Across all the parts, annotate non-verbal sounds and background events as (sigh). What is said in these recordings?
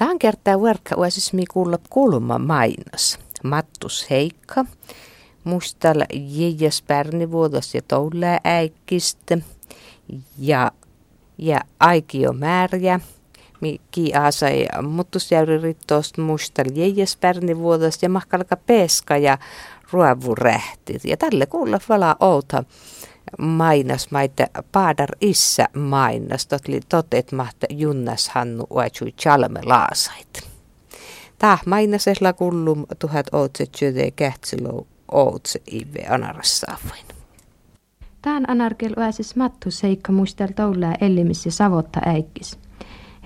Tämän kertaa verkka uusismi kuulla kulma mainos. Mattus Heikka, mustalla jäjäs pärnivuodos ja toulää äikkistä ja, ja aikio määriä. Mikki aasai muttusjäyri rittost mustal jäjäs pärnivuodos ja mahkalka peska ja ruovurähti. Ja tälle kuulla vala outa mainas maita paadar issa mainas, totli totet mahta junnas hannu uajui chalme laasait. Tah mainasella kullum tuhat ootse tjöde kähtsilou ootse ive anarassaavain. Tään anarkel uäsis mattu seikka muistel toulää ellimis ja savotta äikkis.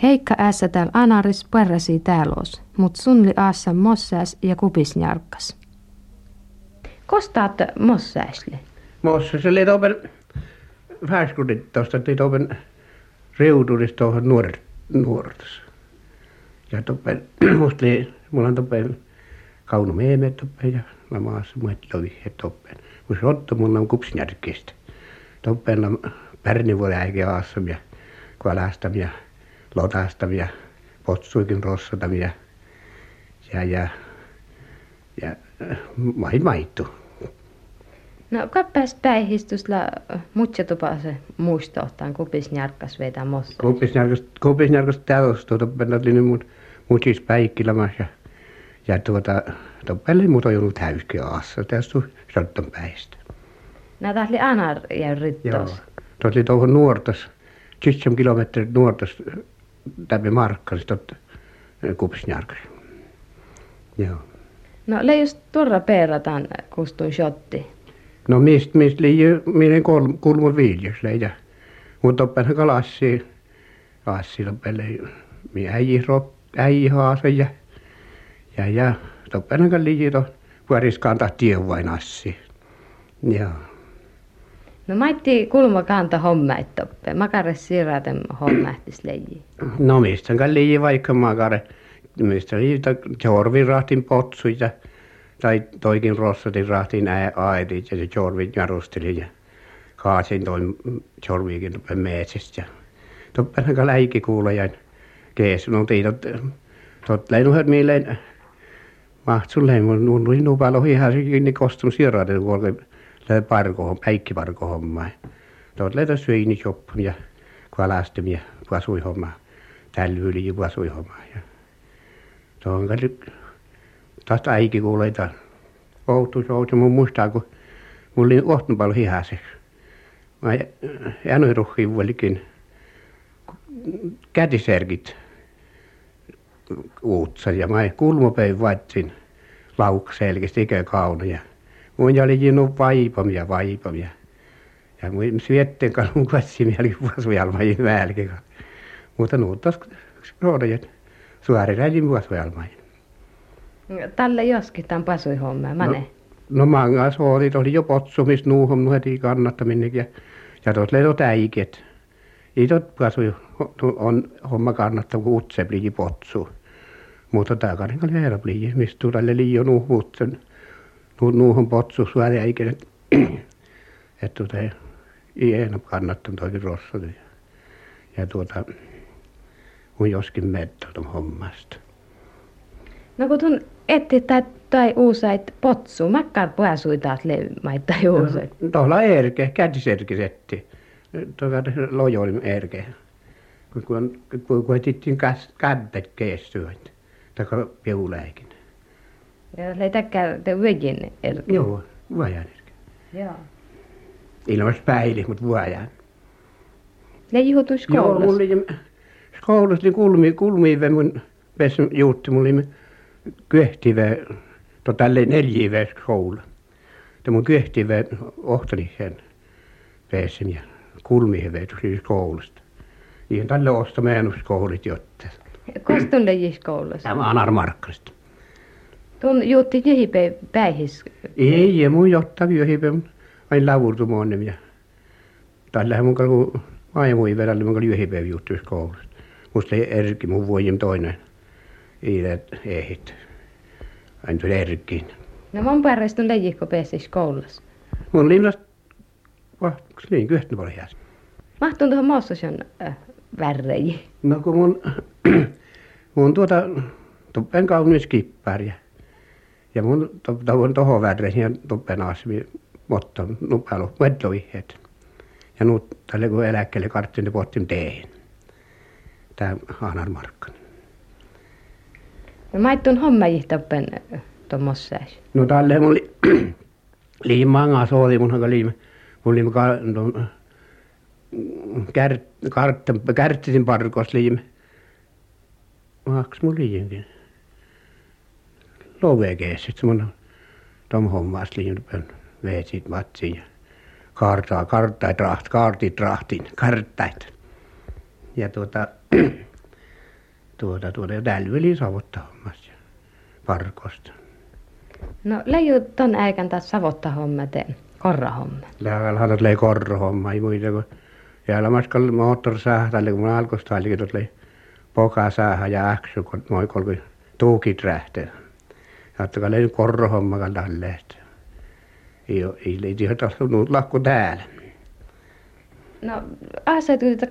Heikka äässä tääl anaris perrasi täälos, mut sunli aassa mossääs ja kupisnjarkkas. Kostaat mossääsle? Mossa se oli topen färskudit tuosta, että topen reudurista tuohon nuoret, nuortas. Ja topen, musta oli, mulla on topen kauno meeme topen ja mä maassa muet lovi et topen. Mutta otto mulla on kupsinjärkistä. Topen on pärnivuoden äikin aassamia, kualastamia, lotastamia, potsuikin rossatamia ja, ja, ja main maittu. No kappas päihistusla mutja tupa se muistohtaan kupisnjarkkas vetä mossa. Kupisnjarkas, kupisnjarkas täys tuota pennat linni mut mutis päikkilämäs ja ja tuota toppelle mut on joudut täyski aassa tässä sotton päistä. Nää tahli anar ja rittos. Joo. Oli tuohon nuortas, 7 kilometrit nuortas läpi markkas tot kupisnjarkas. Joo. No le just turra peerataan kustun shotti. No mist, mist liian minä kolm, kulmu viljas leija. Mutta oppenhan kalassi, lassi loppelle, mi äiji rop, äiji haasa ja, ja, ja toppenhan kan liian to, puoriskaan tahti vain assi. Joo. No maitti kulma kanta hommait toppe. Makare siirraten hommahtis leiji. No mistä kan liian vaikka makare. Mistä liian jorvin rahtin potsuja. ja tai toikin rossatin rahtiin aidit ja se Jorvin jarusteli ja kaasin toi Jorviikin tuppe metsästä ja tuppenhan läikki kuulejain kees. No tiitot tot leinuhet mieleen mahtsulleen mun nuin nupalo ihan niin kostun sieraiden kuolke le parko päikkiparko homma tot leitä syini joppun ja kalastum ja pasui homma tälvyli ja pasui homma ja tuohon taas äiki kuulee taas outo outo mun muistaa kun mulla oli ohtun paljon hihaseksi. Mä jänuruhkin vuolikin. Kätiserkit uutsa ja mä kulmapäin vaatsin laukselkistä ikä kauna ja mun oli jinu vaipamia vaipamia. Ja mun syötteen kanssa mun katsimia oli väälläkin mutta nuuttas roodajat suoriräjin vuosujalmain Tälle joskin tämän pasui homma, mane. No, no manga soolit oli jo potsumis nuuhon heti kannattaminen ja, ja tuot leidot äiket. Itot pasui on homma kannattaa, kun utse plii potsu. Mutta tämä karin oli herra plii, mistä tulee liio nuuhutsen. Nuuhon potsu suori äiket. (clears throat) Että tuota ei enää kannattanut oikein rossat. Ja tuota, kun joskin mettä hommasta. No kun tuon etti tai, tai uusait potsu, makkar pääsui taas levimaita juusait. No, tuolla erke, kätiserkisetti. Tuolla lojoli erke. Kun, kun, kun, kun kämpet keestyöt, tai piuläikin. Ja leitäkää te vegin erke. Joo, vuojan erke. Joo. Ilmas päili, mutta vuojan. Ne juhutus koulussa? Joo, mulla oli koulussa niin kulmi, kulmiive mun pesin juutti, mulla oli kyhtivä tota neljävä koulu. Tämä on kyhtivä ohtalihen pääsin ja kulmihevet siis koulusta. Ihan tälle osta koulut jotta. Kostun lejis koulussa? Tämä on Markkalista. Tuon juutti jihipä päihis? Ei, ja mun jotta jihipä, aina lavurtumoon ja tällähän mun kalku maailmuin verällä mun kalku jihipä juuttuis koulusta. Musta ei erki mun vuodim toinen iidet ehit. Aina tuli erkkiin. No mun parrastun lejikko pääsis koulussa? Mun linnast, vahtuks niin, kyhtny paljon jääs. Mahtuun tuohon Mossosen äh, värreji? No kun mun (clears throat) mun tuota tuppen kaunis kipparia. Ja mun tuon tohon värre ja tuppen asmi mutta nupalu metloihet. Ja nyt tälle kun eläkkeelle karttin pohtin teen. Tämä Haanar Markkanen. No maittun homma jihtoppen tuommoisessa. No tälle mun li, (clears throat) liimaa sooli mun hanka liima. Mun liima ka, no, kart, kärttisin parkos liima. Maks mun liinkin. Lovekeessit mun tom hommas liima veetsit matsiin ja kaartaa, karttait raht, kaartit rahtin, karttait. Ja tuota, (clears throat) tuota, tuota, ja täällä hommassa ja parkosta. No leiju ton äikän taas savotta homma teen, korra homma. Lääkällä hanat lei korra homma, ei muita kuin ja maskalla moottor sähtälle, kun mä alkoista oli, lei poka sähä ja äksy, kun moi kolki tuukit rähtee. Ja että lei korra homma tälle, että ei, ei leiti tahtonut lakko täällä. No, asetuita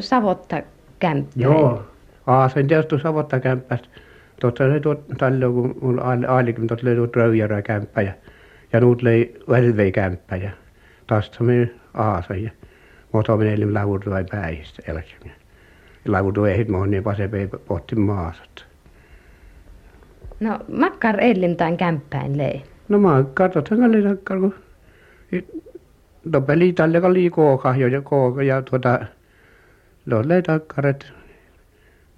savotta kämppää. Joo, aasen tietysti savotta kämppästä. Tuossa se tuot tällä kun mun aalikin tuot löi tuot röijärä kämppä ja, ja nuut löi välvei kämppä ja taas me aasen ja mutta minä elin lavutu vai päihistä eläkseni. Lavutu ei moni niin pasepei pohti maasat. No, makkar tämän kämppäin lei. No mä katsotaan oli takkar kun no peli tälle oli kooka ja kooka ja tuota no le takkaret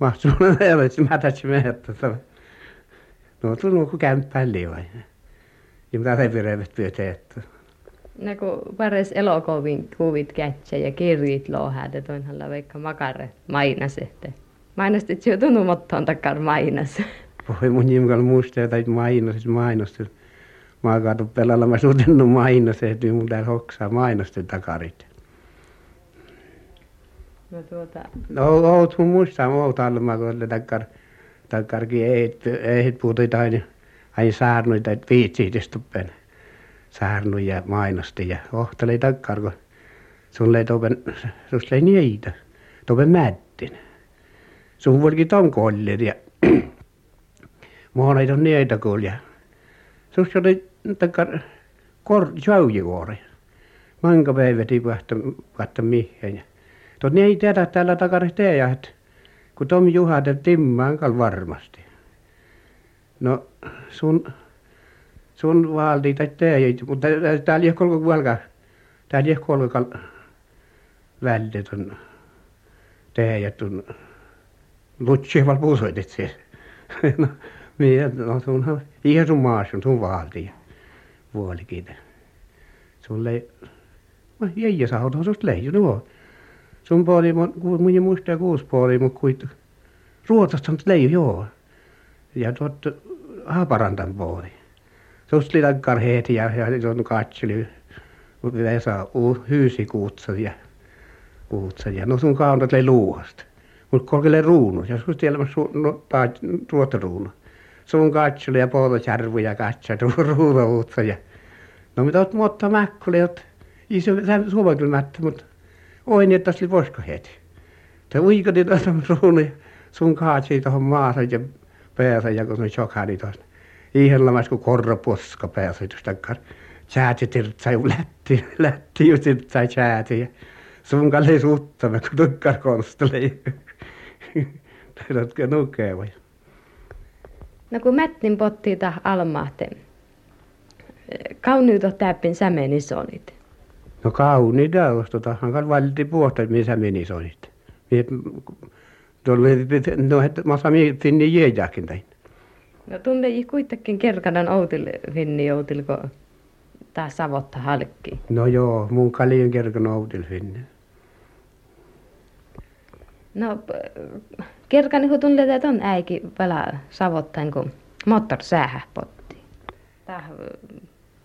mahtuu ne ole mätäsi mehettä no tullut kun kämppään vai ja mitä se pirevet että No kun pares elokuvin kuvit kätsä ja kirjit lohäät, että onhan vaikka makare mainasette. Mainastit jo tunnumottoon takkar mainas. Voi mun nimikalla muistaa, että mainos, mainos mä kato pelalla mä suutennu mainos, että mun täällä hoksaa mainosten takarit. No tuota... No oot mun muistaa, oot alma, kun oli takkar, takkarkin ei, ei puhutit aina, aina saarnoita, että viitsiit istuppen saarnuja mainosti ja ohteli takkar, kun sun ei topen, sus ei niitä, topen mättin. Sun voikin ton kollir ja on niitä kulja. Sus oli takkar kor sjaujuori. Manka päiväti vahta vahta mihin. Tot ne ei tiedä täällä takare teijä, että kun Tom Juha timmaan kal varmasti. No sun sun vaalti tai teijä, mutta täällä ei kolko kuolka. Täällä ei kolko kal väldet on teijät siellä. (laughs) no, minä, no sunhan ihan sun maassa sun vaalti vuolikin. Sun lei, mä jäijä sauta susta leiju nuo. Sun puoli, mun muistaa kuusi puoli, mutta kuit Ruotsasta on leiju, joo. Ja tuot Haaparantan puoli. Susta oli takkar heti ja, ja tuon katseli. Vesa hyysi kuutsa ja kuutsa ja no sun kaunat lei luuhasta. Mutta kolkelle ruunu, ja susta tiedä, no, ruotaruunu. Sun katseli ja polvosjärvu ja katsoi (laughs) ruunuutsa ja No mitä oot mutta mäkkule, että iso suomakylmättä, mutta oi niin, oli vosko heti. Te uikati tuossa ruuni sun kaatsi tuohon maassa ja päässä ja kun se chokani tuossa. Ihan lamas kun korra poska päässä tuosta Chääti tirtsa ju lätti, lätti ju tirtsa chääti sun kalli suuttamme kun tukkar konsteli. (laughs) Tiedätkö nukee vai? No kun mättin potti tah almahten kauniita täppin sämeni sonit. No kauniita tota, hankan valti puolta, missä meni sonit. Tuolla no, että mä saan finni jääjäkin tein. No tunne ei kuitenkin kerkadan outil finni kun tää savotta halkki. No joo, mun kalien kerkan outil finni. No, kerkani kun tunne, että on äiki pala savottain, kun moottor säähä potti. Tää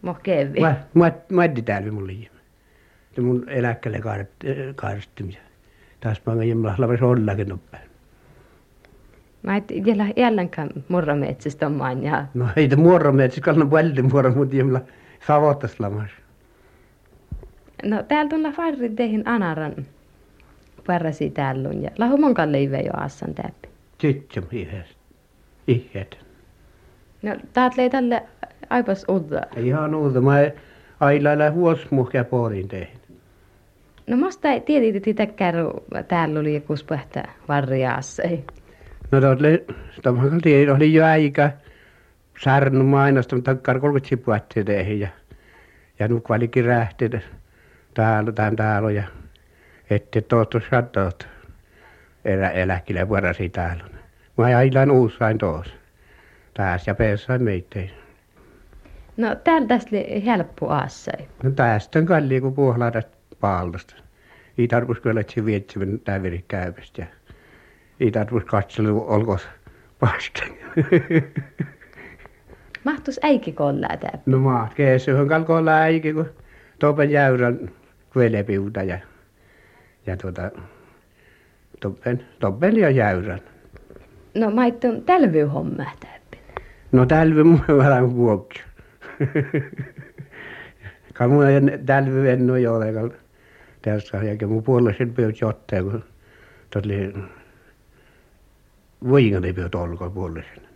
Mohkeevi. Mä, mä, mä täällä mun Se mun eläkkeelle kaadettimisen. Taas mä ngajin laves ollakin nopein. Mä et vielä jällänkään murrometsästä omaan ja... No ei te murrometsästä, kallan paljon murro, mutta jemla savottas lamas. No täällä tulla farri teihin anaran parasi täällä ja lahu monkan leivä jo assan täppi. Tyttö yhdessä. Ihet. No, taat lei tälle aipas uutta. Ihan uutta. Mä ailailla huosmuhkia puolin tein. No masta ei tiedä, että täkkääru täällä oli joku spähtä varjaassa. Ei. No tuolle, tuohon tiedä, oli jo aika särnu mainosta, mutta karkolkut sipuatti teihin ja, ja nuk valikin rähti täällä, tämän täällä ja ette tohtu satot elä, eläkille vuorosi täällä. Mä ailan uussain tuossa. Tässä ja peessain meitä. No täällä oli helppo aassa. No tästä on kalli kuin puhlaadasta paallosta. Ei tarvitsisi kyllä, että se täveri käypästä. Ja ei tarvitsisi katsella, olko paska. (laughs) Mahtuis äiki kollaa tää. No maat keessyhön kalkoilla äiki, kun topen jäyrän kvelepiuta ja, ja tuota, toppen, toppen ja jäyrän. No maittun tälvy homma täppin. No tälvy mun vähän vuokki. Ka mun tälvy en ole olekaan tässä ja mun puolella pyyt jotteen, kun tuli vuingani pyyt olkoon puolella.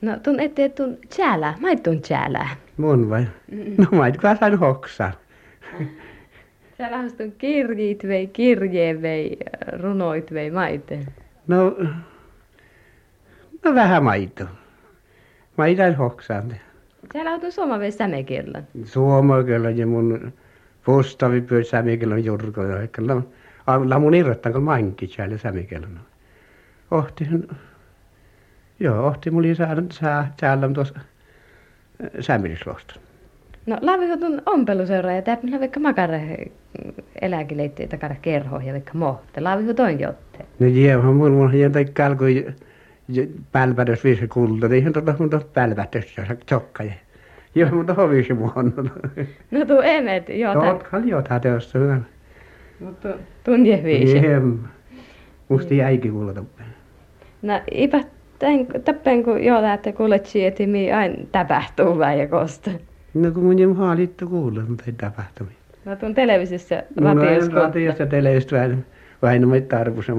No tun ette tun tjälä, maittun tjälä. Mun vai? No mait kai sain hoksaa. (laughs) Täällä on kirjit vei, kirje vei, runoit vei maite. No, no vähän maito. Mä itse hoksaan. Täällä on suoma vei sämekirlan. Suoma kyllä ja mun pustavi pyö sämikellon jurko ja kyllä. La mun irrottan kun manki siellä sämikellon. Ohti, joo, ohti mulla sää, sää täällä tuossa sämilislosta. No laaviko tun ompeluseura ja täppä vaikka makare eläkeleitte takara kerho ja vaikka mohte. Laaviko toin jotte? No jiehän mun mun jätä kalkoi pälvädös viisi kulta, niin ihan tuota mun tuossa pälvädös ja Joo, mutta hovisi muonna. No tuu emet jota. Totkal jota teossa hyvän. Mutta tunje viisi. Jem. Musti jäikin kuulla toppen. No ipä tän tappen kun joo lähtee kuulet sieti mi aina tapahtuu vai kosta. No kun mun jem haalittu kuulla, mutta ei tapahtunut. No tuon televisiossa No ratiossa. ratiossa televisiosta vähän, vähän noin tarvussa.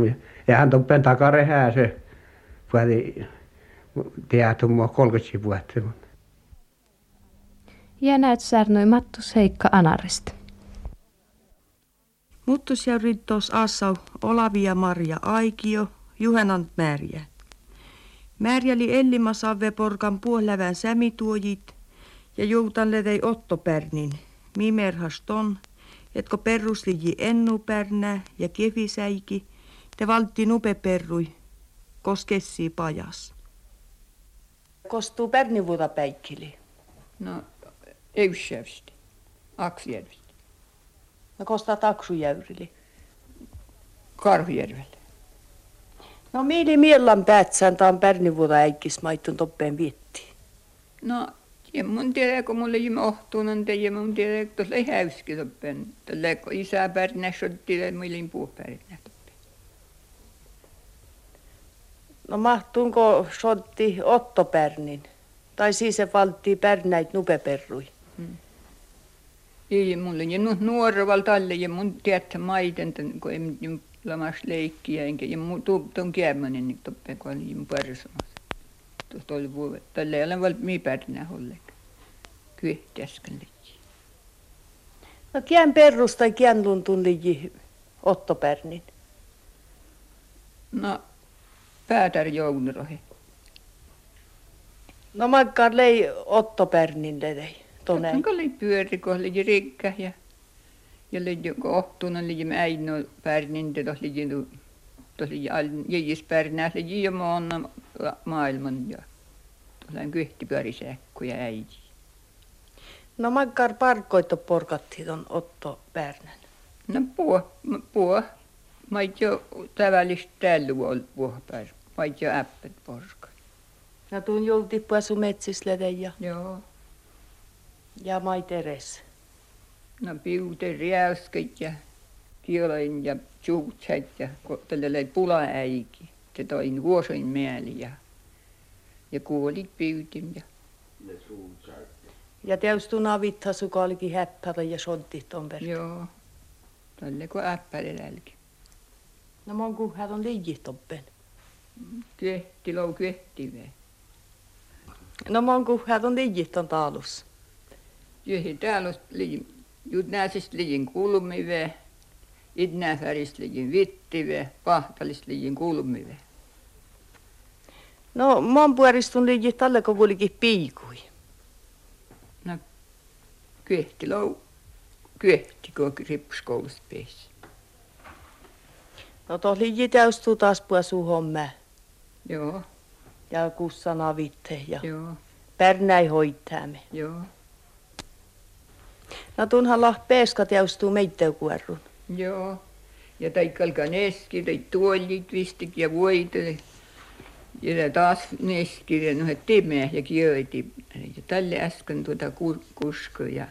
Ja hän toppen takarehää se. Puhati tiedätkö mua 30 vuotta. Ja näet särnoi Mattus Heikka Anarista. Muttus ja rittos assau Olavia Marja Aikio, Juhenant Märjä. Märjäli Ellima Savve porkan puolävän sämituojit ja joutan levei Otto Pärnin, mimerhas ton, etko perrusliji ennu pärnä ja kefisäiki, te valtti nupe perrui, koskessi pajas. Kostuu Pärnivuota päikkili. No, Eysjärvsti, Aksjärvsti, No kostaa taksujäyrili. Karhujärvellä. No mieli miellan päätsään taan Pärnivuota äikkis maittun toppeen vietti. No, ja mun tiedä, kun mulle jimme ohtuun, ja mun tiedä, että tuossa ei häyski toppen. Tällä kun isä pärnä sotti, ja muilin puupärnä toppen. No mahtuunko sotti Otto Pärnin? Tai siis se valtti Pärnäit nupeperrui. Ei mulle ja nu nuoreval talle ja mun tiedä maiten, tän, kun ei mun lamas leikkiä, enkä ja mun tuon käämänen niin toppen, kun oli mun persamassa. Tuosta oli vuodet. Tällä ei ole valmi pärnä ollenkaan. Äsken leikkiä. No kien perrus tai kien luntun liji Otto Pärnin. No, päätär jounurohe. No makkaan lei Otto Pärnin lei. Tonne. Onko oli pyöri, kun oli rikkä ja ja oli kohtuun oli me äino pärnin te tosi jäis pärnää oli jo maana maailman ja tuollainen kyhti pyörisäkku ja äiti. No makkaan parkkoitto porkatti ton Otto Pärnän. No puo, puo. Mä jo tavallista täällä ollut puohpär. Mä jo äppät porska. No tuun julti puasu metsisle ja, Joo. Ja mait eres. No piute riäysket ja kioloin ja suutsat ja kun tällä oli pulaäiki. Se toin vuosin mieli ja, ja kuolit pyytin ja Ja tietysti navitha suka olikin häppärä ja sotti ton per. joo. Tälle kun äppäri lälki. No mon kuhhat on liji toppen. Kyöhti lou kyöhtivä. No mon kuhhat on liijit on taalus. Kyöhti täällä liin, jut nääsistä liin kulmivä. Idnäfäristä liin vittivä. Pahtalista liin kulmivä. No mon puolistun liijit tälle kun kulikin piikui. Kyöhti lou kyöhti, kun rippskoulusta pääsi. No tuo liiji täystuu taas hommä. Joo, Ja kussana vitte ja joo, pärnäi hoittaamme. joo, No tunhan lah peeska täystuu meittäkuorrun. joo. Ja tai kalka neski, tai tuolit vistik ja voita. Ja taas neski, no timeä ja kiöiti. Ja tälle äsken tuota ku- kusko ja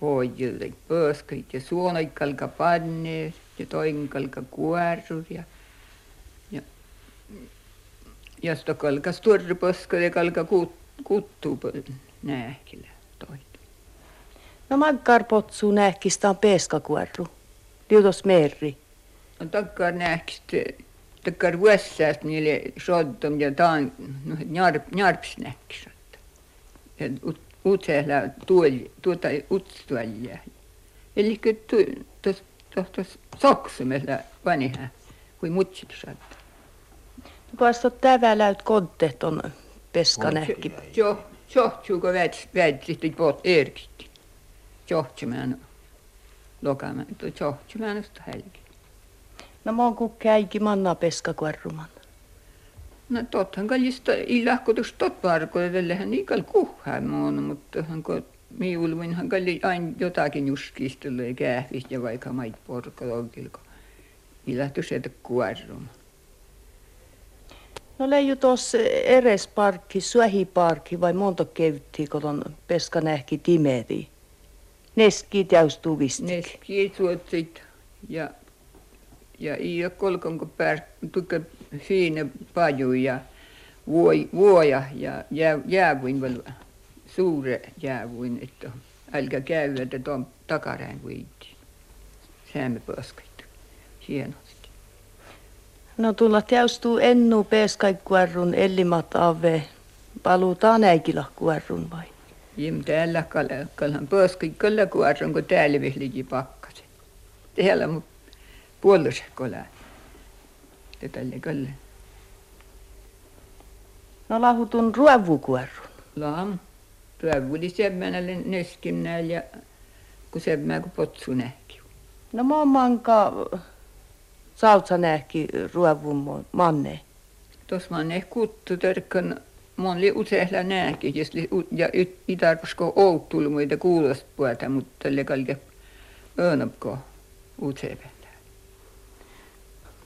voidil, tai pöskait ja suonait kalka panne ja toinen kalka kuorrut ja ja ja sitä kalkas tuorre pöskö ja kalka kut, kuttuu nääkillä toit. No makkar potsuu nähkistä on peeskakuorru. Liutos merri. No takkar nähkist, takkar vuossääst niille sottom ja taan, no njarp, njarps nähkis. Ja ut, utsehla tuoli, tuota utstualia. Eli tuossa tuossa soksumella vanha, kuin mutsit saattaa. Kuasta täväläyt konteet on peska nähki. Jo, johtuuko väitsit, että voit lokamaan, tuo johtumaan sitä helki. No mon ku käiki manna peskakuorruman. No tottahan kallista ilahkotus tot varkoidellehän niin kall kuhaan muun, mutta hanko miulvinhan kalli aina jotakin juskistelee kähvistä ja vaikka mait porkalogilko. Ilahtus että kuorruma. No leiju tuossa eres parkki, suohiparkki vai monta kevittiä, kun on peska nähki timeri. Neski täystuu visti. Ne kiitsuotsit ja ja i kolkonko pär tukka siinä paju ja vuoi, vuoja ja jää, jäävuin vielä suure jäävuin, että älkää käy, että tuon takaräin viitti. Säämme pöskait. Hienosti. No tulla täystuu ennu peskaikuorrun ellimat ave. Palutaan äikilahkuorrun vai? Jim täällä kal- kalhan pöskait kyllä kuorron, kun täällä vihliki pakkasen. Täällä mut puolus kolaa. Ja tälle kyllä. No lahutun ruovukuorrun. Lam. Tuövuli semmänälle neskimnäällä ja kun semmää kun potsu nähki. No mä manka sautsa nähki ruovun manne. Tuossa mä ne kuttu törkön Mon li useilla nääki, jos ja itarpusko outtul muita kuulosta puolta, mutta tälle kalke öönapko useilla.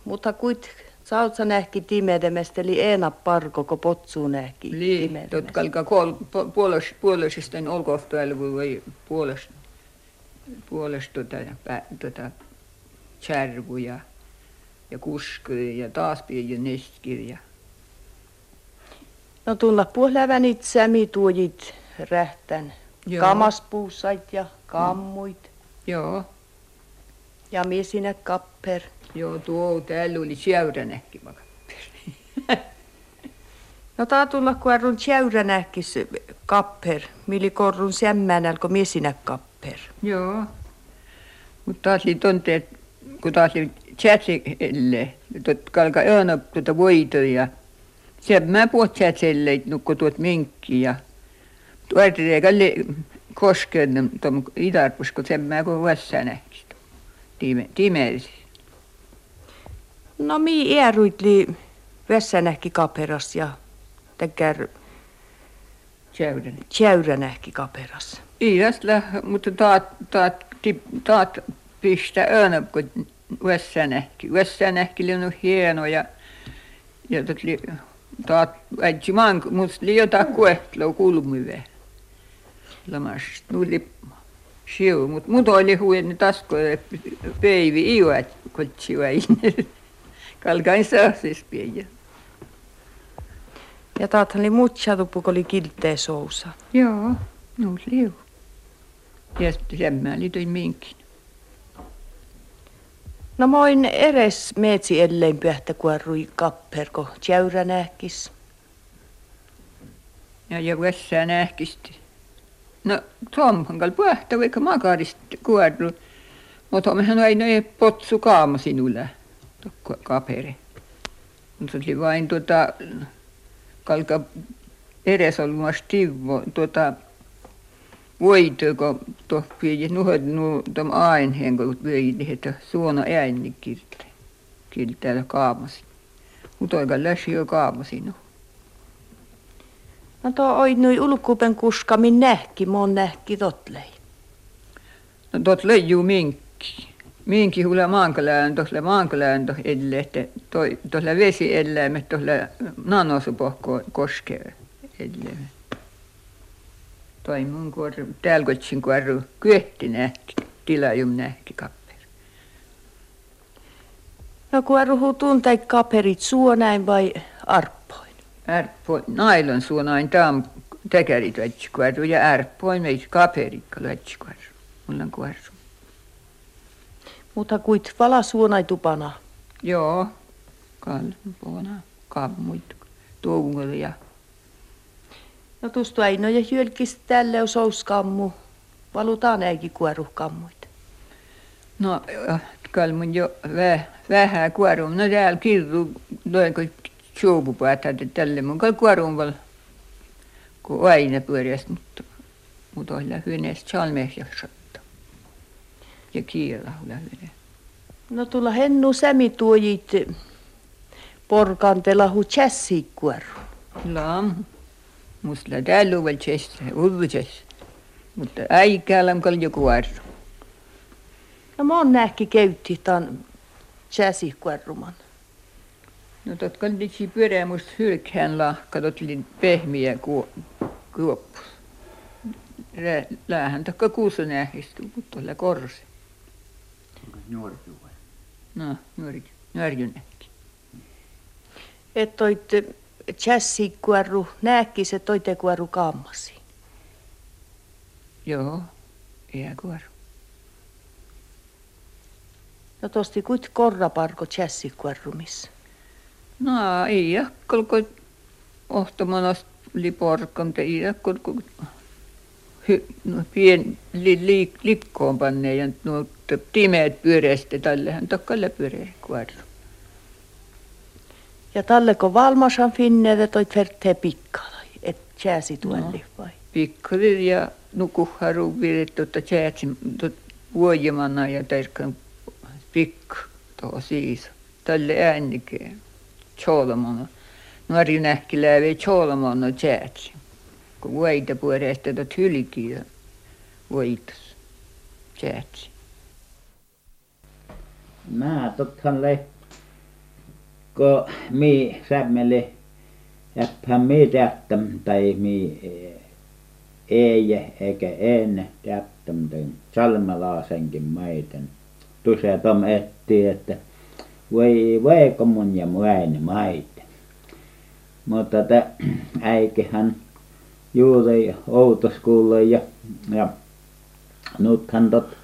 Mutta kuit sautsa nähki timedemestä, eli eena parko, ko potsuu nähki Li, tot timedemestä. kalka kol, po- puolos, puolosista olkohtoilla voi puolos, puolos tota, pä, tota, ja, ja kusku ja taas ja neskir ja No tulla puhlävän itseämi tuojit rähtän. Joo. Kamaspuusait ja kammuit. Joo, Ja miesinä kapper. joo, tuo täällä oli seuränäkki vaikka. No taa tulla kuorrun tjäyränähkis kapper. Mili korrun sämmänäl, ko miesinä kapper. Joo. Mutta taas oli tunteet, kun taas oli tjätselle, tuot kalka öönä tuota voitoja. Se mä puhut tjätselle, nukko tuot minkki ja tuotiin kalle koskeen tuon idarpus, kun sen mä kun vasta näkisi. Time, timerisi. No mi eeruitli vässänähki kaperas ja täkär Seurän. tjäyränähki kaperas. Iidasla, mutta taat, taat, taat pistä öönä, kun vasta nähki. Vasta nähki oli hieno ja, ja tot taat, äitsi maan, musta li jotain kuehtlua kulmive. Lamas, nuli siu, mut mut oli huijenne tasko, peivi iuat, kotsi vai. Kalkain saasis pieniä. Ja taathan oli mutsatupu, kun oli kiltee sousa. Joo, nuus liu. Ja sitten sen mä liitoin minkin. No moin eres meetsi ellein pyhtä kuorui kapperko jäyrä nähkis. Ja ja vessää nähkisti. No tuomhankal puhta vaikka makarista kuorru. Mutta mehän aina ei potsu kaama sinulle. Kapere. Mutta oli vain tuota, kalka edes olmassa tivo, tuota, voitu, kun tuo pidi nuhot nu tom ainheen, kun pidi, että suona ääni kirte. Kirtäällä kaamasi. Mutta aika läsi jo kaamasi no. No tuo oi nui ulkupen kuskamin nähki, mon nähki totlei. No tot leiju minkki. Minkki hulle maankalään, tosle maankalään to elle, että tosle vesi eläimet, tosle nanosupohko koskee eläimet. Toi mun kuoru, täällä kotsin kuoru, kyötti nähki, tilajum nähki kapperi. No kuoruhu tuntai kaperit suonain vai arppoin? Ärppoin, nailon suonain tam tekärit vetsi kuoru ja ärppoin meitä kaperikka vetsi kuoru. Mulla on kuoru. Mutta kuit vala suonai tupana. Joo, kalpona, kammuit, tuungel ja No tuosta ei no ja hyölkis tälle on souskammu. Valutaan äikin kuoruhkammuit. No, kalmun jo väh, vähän kuorum. No täällä kirru, suupupäätät, että tälle mun kai kuorum val, kun aina pyörästä, mutta mutta oli hyneessä chalmehja satta. Ja kiela oli hyne. No tulla hennu sämi tuojit porkantela hu chässi kuoru. Lam. Musta täällä on vielä chestre, uvuches. Mutta äikäällä on kaljo kuoru. No mon nähki keytti tan chässi kuoruman. No tot kalditsi pyörää musta hylkään lahka, tot oli pehmiä kuoppu. Lähän takka kuussa nähistä, kun tuolla korsi. Nuorju vai? No, nuori, nuori nähki. Et toit chässi kuoru nähki se toite kuoru kammasi. Joo, ei kuoru. No tosti kuit korraparko chässi kuorumissa. No, ei kun ohtomanas oli porkan, ei jakkol, kun hy, no, pien li, li, likkoon panne ja nuo timeät pyöreästi tällehän takkalle pyöreä kuoru. Ja talleko valmasan finneet, että toit vertee pikkala, et chäsi tuolli vai? Pikkari ja nukuharu viret tuota chätsi vuojemana ja terkan pikk tuo siis. Tälle äänikeen. Cholomona. Nuori nähki lävee cholomona chätsi. Kun vuoita pyöreästi tuot hylkiä vuoitas chätsi. Mä tottahan le, kun mi sämmeli, jäphän mi teättäm, tai mi ei eikä en teättäm, tai salmelaasenkin maiten. Tom etti, että voi voiko mun ja muaine maite. Mutta tä (clears throat) äikehän juuri outoskuulle ja, ja nythän tot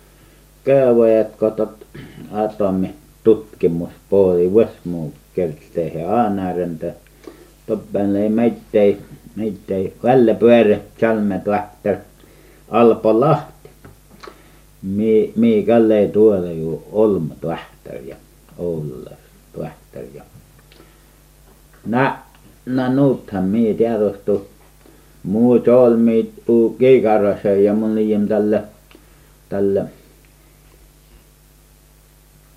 köövojat, kun tot atomi tutkimuspuoli vuosmuu kertee ja aanarenta. Toppen ei meittei, meittei välle pyörä chalme tuahter Alpo Lahti. Mi, mi kalle tuolla ju olma tuahter ja olla tuahter ja. Na, na nuuthan mi tiedostu muu tolmi uu kiikarase ja mun liian tälle tälle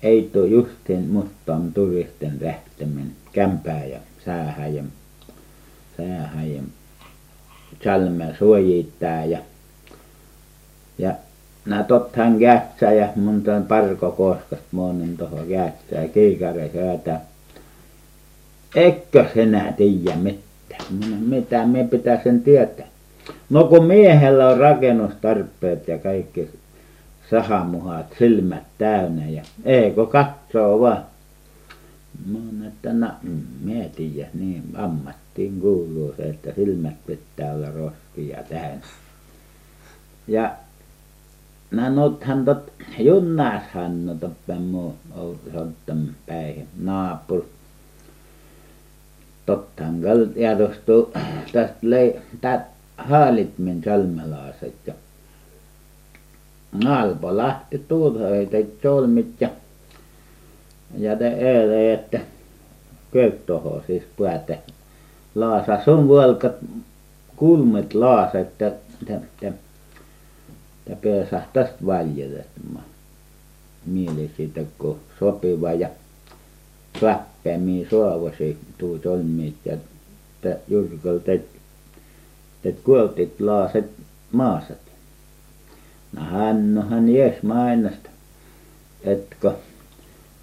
Eito Justin mustan turisten lähtemän kämpää ja säähän ja säähän ja Chalme suojittaa ja ja nää tothan kätsä ja mun ton parko koskast monen toho kätsä ja kiikare syötä. Eikö sinä tiedä mitään? Minä, mitä me pitää sen tietää? No kun miehellä on rakennustarpeet ja kaikki sahamuhat, silmät täynnä ja eikö katsoo vaan. Mä oon että no mä tiedä niin ammattiin kuuluu se että silmät pitää olla roskia täynnä. Ja no nythän tot Junashan no toppen muu Soltten päihin naapuri tottahan - järjestyi tästä - Haalitmin salmelaiset ja Alpo lähti tuota ei teit solmit ja ja ne eilen että Kööttoon siis päätä. Laasa sun vuolkat kulmet Laasa että että että että pääsee tästä väljähtämään mielisi kun sopiva ja räppäämään saavisin tuo solmiit ja että Jyrköllä teit teit kuultit Laaset maassa no hän hän edes mainosti etkö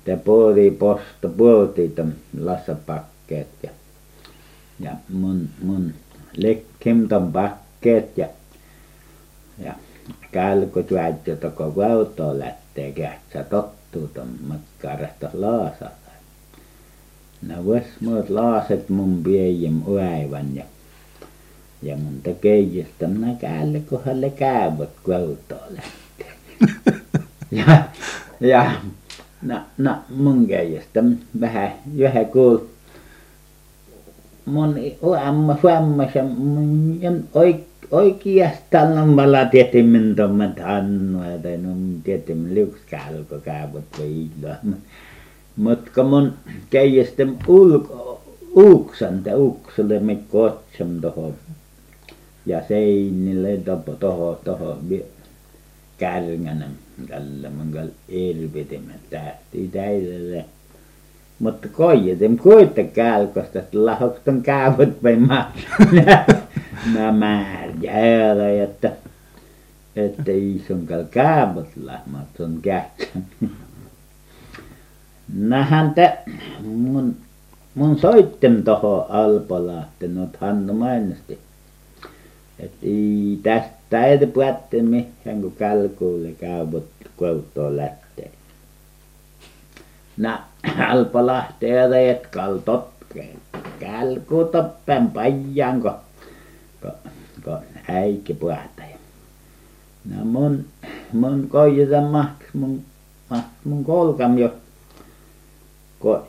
että puoli posta puolitiet on Lassapakkeet ja ja mun mun Likhimton pakkeet ja ja Kälkutuäittö tokko Vuoltoon lähtee kähtsä tottuuton makkarasta Laasalla no vos muut Laaset mun piedän aivan ja ja mun tekeistä minä Kälkuhan ne käyvät Vuoltoon lähtee. (laughs) Ja ja no no mun kädestä vähän vähän kuuli mun aamu huomasin mun oikeastaan lammalla tietämin tuommoiset Hannu tai no tietämin liu'u Kälkö käyvät piilossa mutta kun mun kädestä ulko uksen ukselemme katson tuohon ja seinille tuohon tuohon kärngän tällä minkä irvitimme tähdättiin täidelle mutta koetin koetta Kälköstä että lahdoksi tuon käyvät veimään minä (laughs) märkällä että että ei suinkaan käyvät lehmät on nähdään että mun mun soitti tuohon Alpolahteen no Hannu mainosti että ei tästä ei pääse mihinkään kun Kälkulle käyvät Kuoltoon lähtee. No Alpolahteen reet kaltot Kälkutoppen pajaan kun kun kun äikki päätä ja no mun mun koiran mahti mun mahti mun kolkami jo.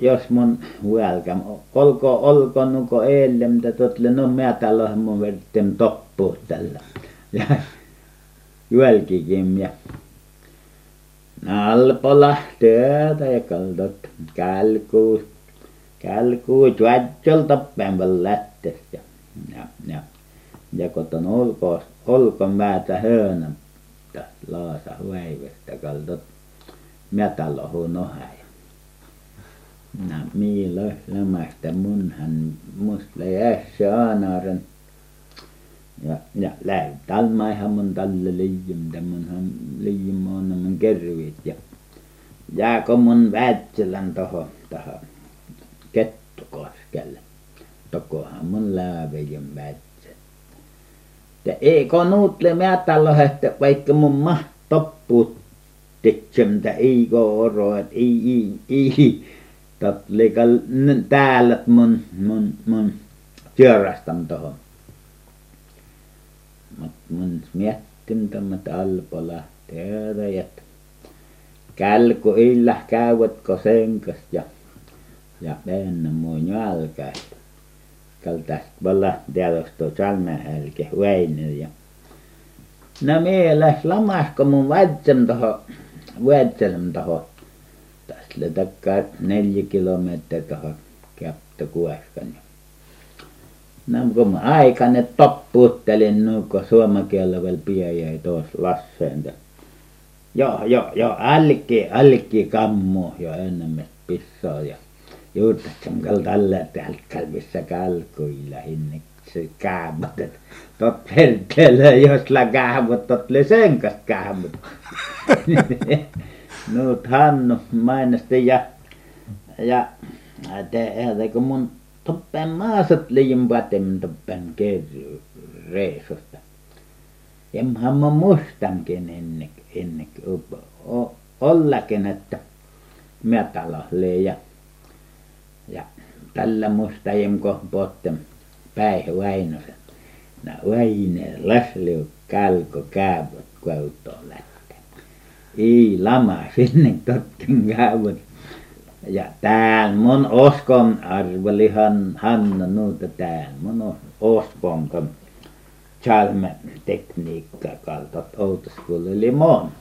Jos mun vyöllä olkoon olkoon nuo kun edellä mitä tottelee no minä tälläsin mun vedättänyt toppuut tällä ja jälkikin ja no Alpolahteen ja kaltot Kälkuun Kälkuun tvättöltoppeen lähtiessä ja ja ja ja kun tuon ulko ulkomäeltä höyhenettä Laasa veivestä kaltot minä tälläsin noin ja minä löin lämästä munhan minusta löi ässä ainaaren ja ja lähdin tälle liian munhan liian nämä kerjuut ja ja kun mun Wärtsilän tuohon tuohon Kettukoskelle. Tokkohan mun Läävejän Wärtsilä että ei kun nuutle tälläsin että vaikka mun mahti toppuut tekemään ei kun oro että ei ei. Ei tottele täällä mun mun mun teurastan tuohon mutta mun miettinyt tuommoista Alpolahtea että Kälku yllä käyvätkö sen kanssa ja ja ennen vallan täällä olisi tuo Salmenhärkin Väinö ja no minä lähdin lamassa kun mun Wärtsilän tuohon Wärtsilän tuohon tästä lie takaa neljä kilometriä tuohon Käptö-Kuoskani no kun aikani toppuuttelin noin kun suomen kielellä vielä pian jäi tuossa laseenta jo jo jo älkää älkää kammoa jo ennemmästi pisaa ja kanssa tällä täältä missä Kälkuilla se käyvät että totta perkele jos käyvät totta sen kanssa käyvät (laughs) no Hannu mainosti ja ja että kun mun toppen maassa liian paljon toppen - reissusta enhän minä muistankin ennen ennen ollenkin että minä tälläsin ja ja tällä mustajien kun puhutte Päivi Väinösen no Väinö laskeutui Kälkö käyvät Kuoltoon lähtenyt ei lama sinne totten käydä ja täällä mun uskon arvelihan Hanna nuuta täällä mun uskon kun Chalme tekniikka kaltat outoskoulu mon